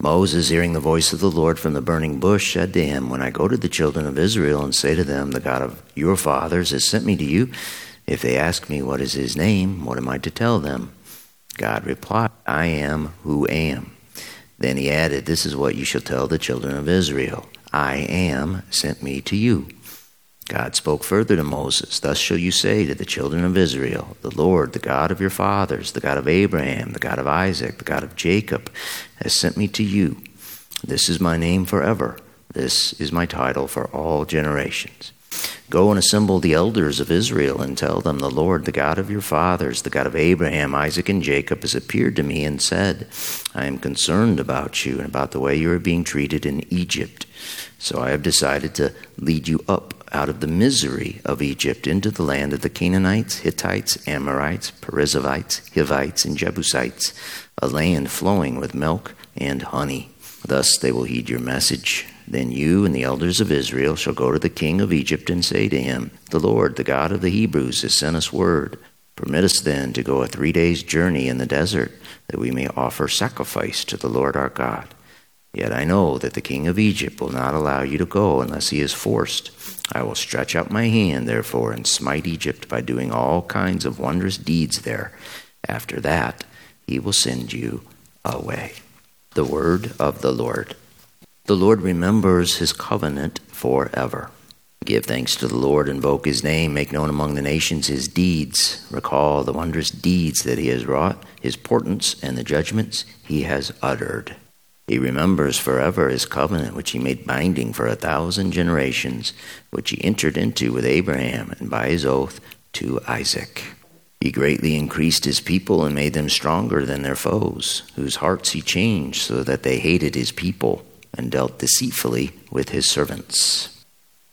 Moses, hearing the voice of the Lord from the burning bush, said to him, When I go to the children of Israel and say to them, The God of your fathers has sent me to you, if they ask me, What is his name? What am I to tell them? God replied, I am who am. Then he added, This is what you shall tell the children of Israel I am sent me to you. God spoke further to Moses, Thus shall you say to the children of Israel, The Lord, the God of your fathers, the God of Abraham, the God of Isaac, the God of Jacob, has sent me to you. This is my name forever. This is my title for all generations. Go and assemble the elders of Israel and tell them, The Lord, the God of your fathers, the God of Abraham, Isaac, and Jacob, has appeared to me and said, I am concerned about you and about the way you are being treated in Egypt. So I have decided to lead you up out of the misery of Egypt into the land of the Canaanites, Hittites, Amorites, Perizzites, Hivites, and Jebusites, a land flowing with milk and honey. Thus they will heed your message. Then you and the elders of Israel shall go to the king of Egypt and say to him, The Lord, the God of the Hebrews, has sent us word. Permit us then to go a three days' journey in the desert, that we may offer sacrifice to the Lord our God. Yet I know that the king of Egypt will not allow you to go unless he is forced. I will stretch out my hand, therefore, and smite Egypt by doing all kinds of wondrous deeds there. After that, he will send you away. The word of the Lord. The Lord remembers his covenant forever. Give thanks to the Lord, invoke his name, make known among the nations his deeds. Recall the wondrous deeds that he has wrought, his portents, and the judgments he has uttered. He remembers forever his covenant, which he made binding for a thousand generations, which he entered into with Abraham and by his oath to Isaac. He greatly increased his people and made them stronger than their foes, whose hearts he changed so that they hated his people and dealt deceitfully with his servants.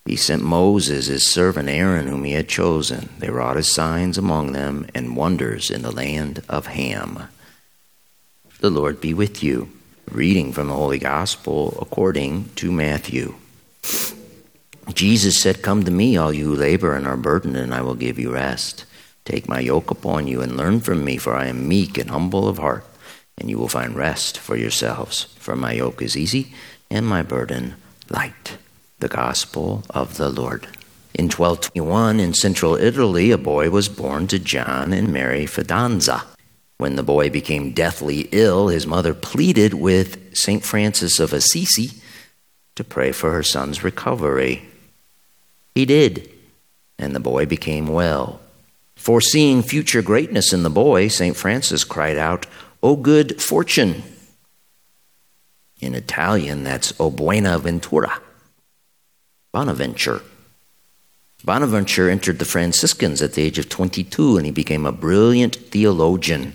He sent Moses, his servant Aaron, whom he had chosen. They wrought his signs among them and wonders in the land of Ham. The Lord be with you. Reading from the Holy Gospel according to Matthew. Jesus said, Come to me, all you who labor and are burdened, and I will give you rest. Take my yoke upon you and learn from me, for I am meek and humble of heart, and you will find rest for yourselves. For my yoke is easy and my burden light. The Gospel of the Lord. In 1221, in central Italy, a boy was born to John and Mary Fidanza. When the boy became deathly ill, his mother pleaded with St. Francis of Assisi to pray for her son's recovery. He did, and the boy became well. Foreseeing future greatness in the boy, St. Francis cried out, O good fortune! In Italian, that's O buena ventura, Bonaventure. Bonaventure entered the Franciscans at the age of 22 and he became a brilliant theologian.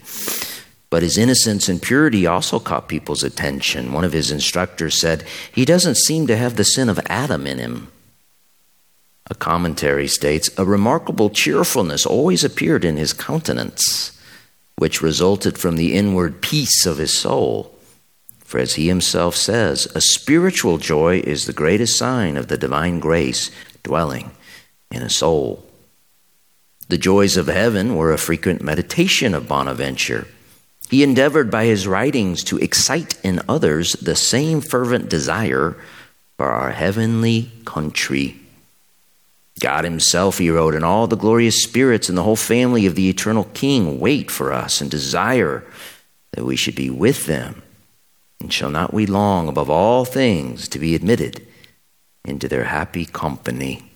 But his innocence and purity also caught people's attention. One of his instructors said, He doesn't seem to have the sin of Adam in him. A commentary states, A remarkable cheerfulness always appeared in his countenance, which resulted from the inward peace of his soul. For as he himself says, a spiritual joy is the greatest sign of the divine grace dwelling in a soul. The joys of heaven were a frequent meditation of Bonaventure. He endeavored by his writings to excite in others the same fervent desire for our heavenly country. God Himself, he wrote, and all the glorious spirits and the whole family of the eternal King wait for us and desire that we should be with them. And shall not we long above all things to be admitted into their happy company?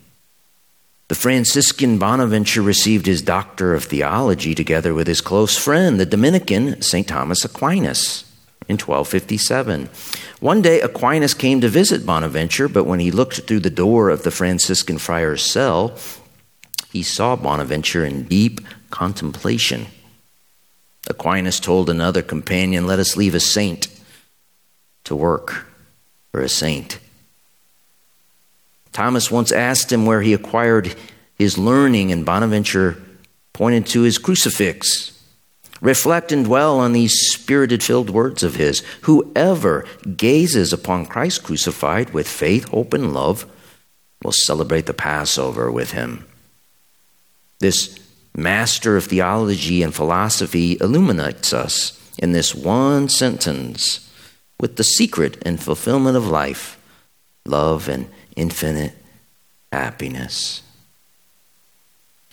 The Franciscan Bonaventure received his Doctor of Theology together with his close friend, the Dominican St. Thomas Aquinas, in 1257. One day, Aquinas came to visit Bonaventure, but when he looked through the door of the Franciscan friar's cell, he saw Bonaventure in deep contemplation. Aquinas told another companion, Let us leave a saint to work for a saint. Thomas once asked him where he acquired his learning, and Bonaventure pointed to his crucifix. Reflect and dwell on these spirited filled words of his. Whoever gazes upon Christ crucified with faith, hope, and love will celebrate the Passover with him. This master of theology and philosophy illuminates us in this one sentence with the secret and fulfillment of life, love, and infinite happiness.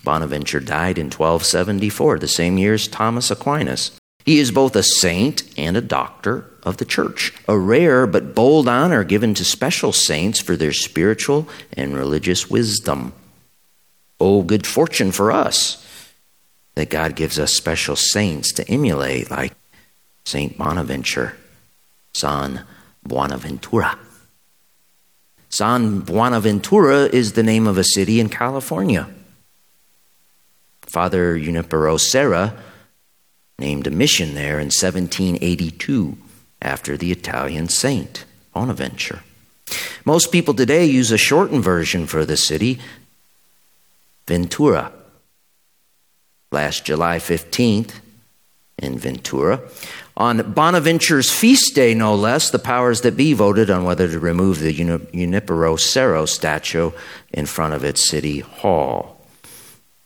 Bonaventure died in 1274, the same year as Thomas Aquinas. He is both a saint and a doctor of the church, a rare but bold honor given to special saints for their spiritual and religious wisdom. Oh, good fortune for us that God gives us special saints to emulate, like Saint Bonaventure, San Buenaventura. San Buenaventura is the name of a city in California. Father Junipero Serra named a mission there in 1782 after the Italian saint, Bonaventure. Most people today use a shortened version for the city, Ventura. Last July 15th, in Ventura, on Bonaventure's feast day, no less, the powers that be voted on whether to remove the Junipero Serra statue in front of its city hall.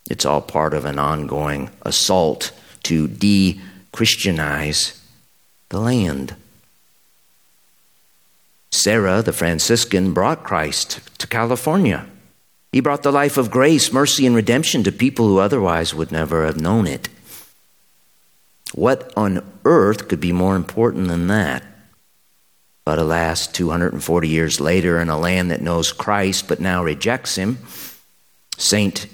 It's all part of an ongoing assault to de Christianize the land. Serra, the Franciscan, brought Christ to California. He brought the life of grace, mercy, and redemption to people who otherwise would never have known it. What on earth could be more important than that? But alas, 240 years later, in a land that knows Christ but now rejects him, Saint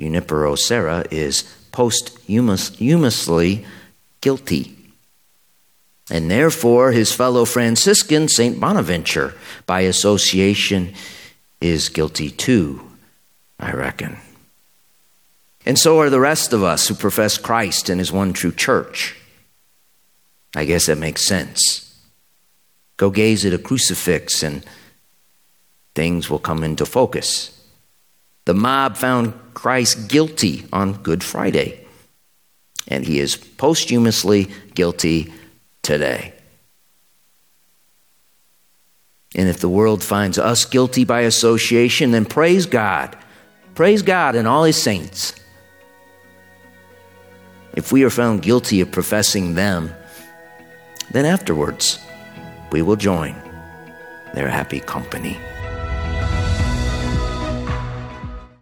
Junipero Serra is posthumously guilty. And therefore, his fellow Franciscan, St. Bonaventure, by association, is guilty too, I reckon. And so are the rest of us who profess Christ and his one true church. I guess that makes sense. Go gaze at a crucifix and things will come into focus. The mob found Christ guilty on Good Friday, and he is posthumously guilty today. And if the world finds us guilty by association, then praise God. Praise God and all his saints. If we are found guilty of professing them, then afterwards we will join their happy company.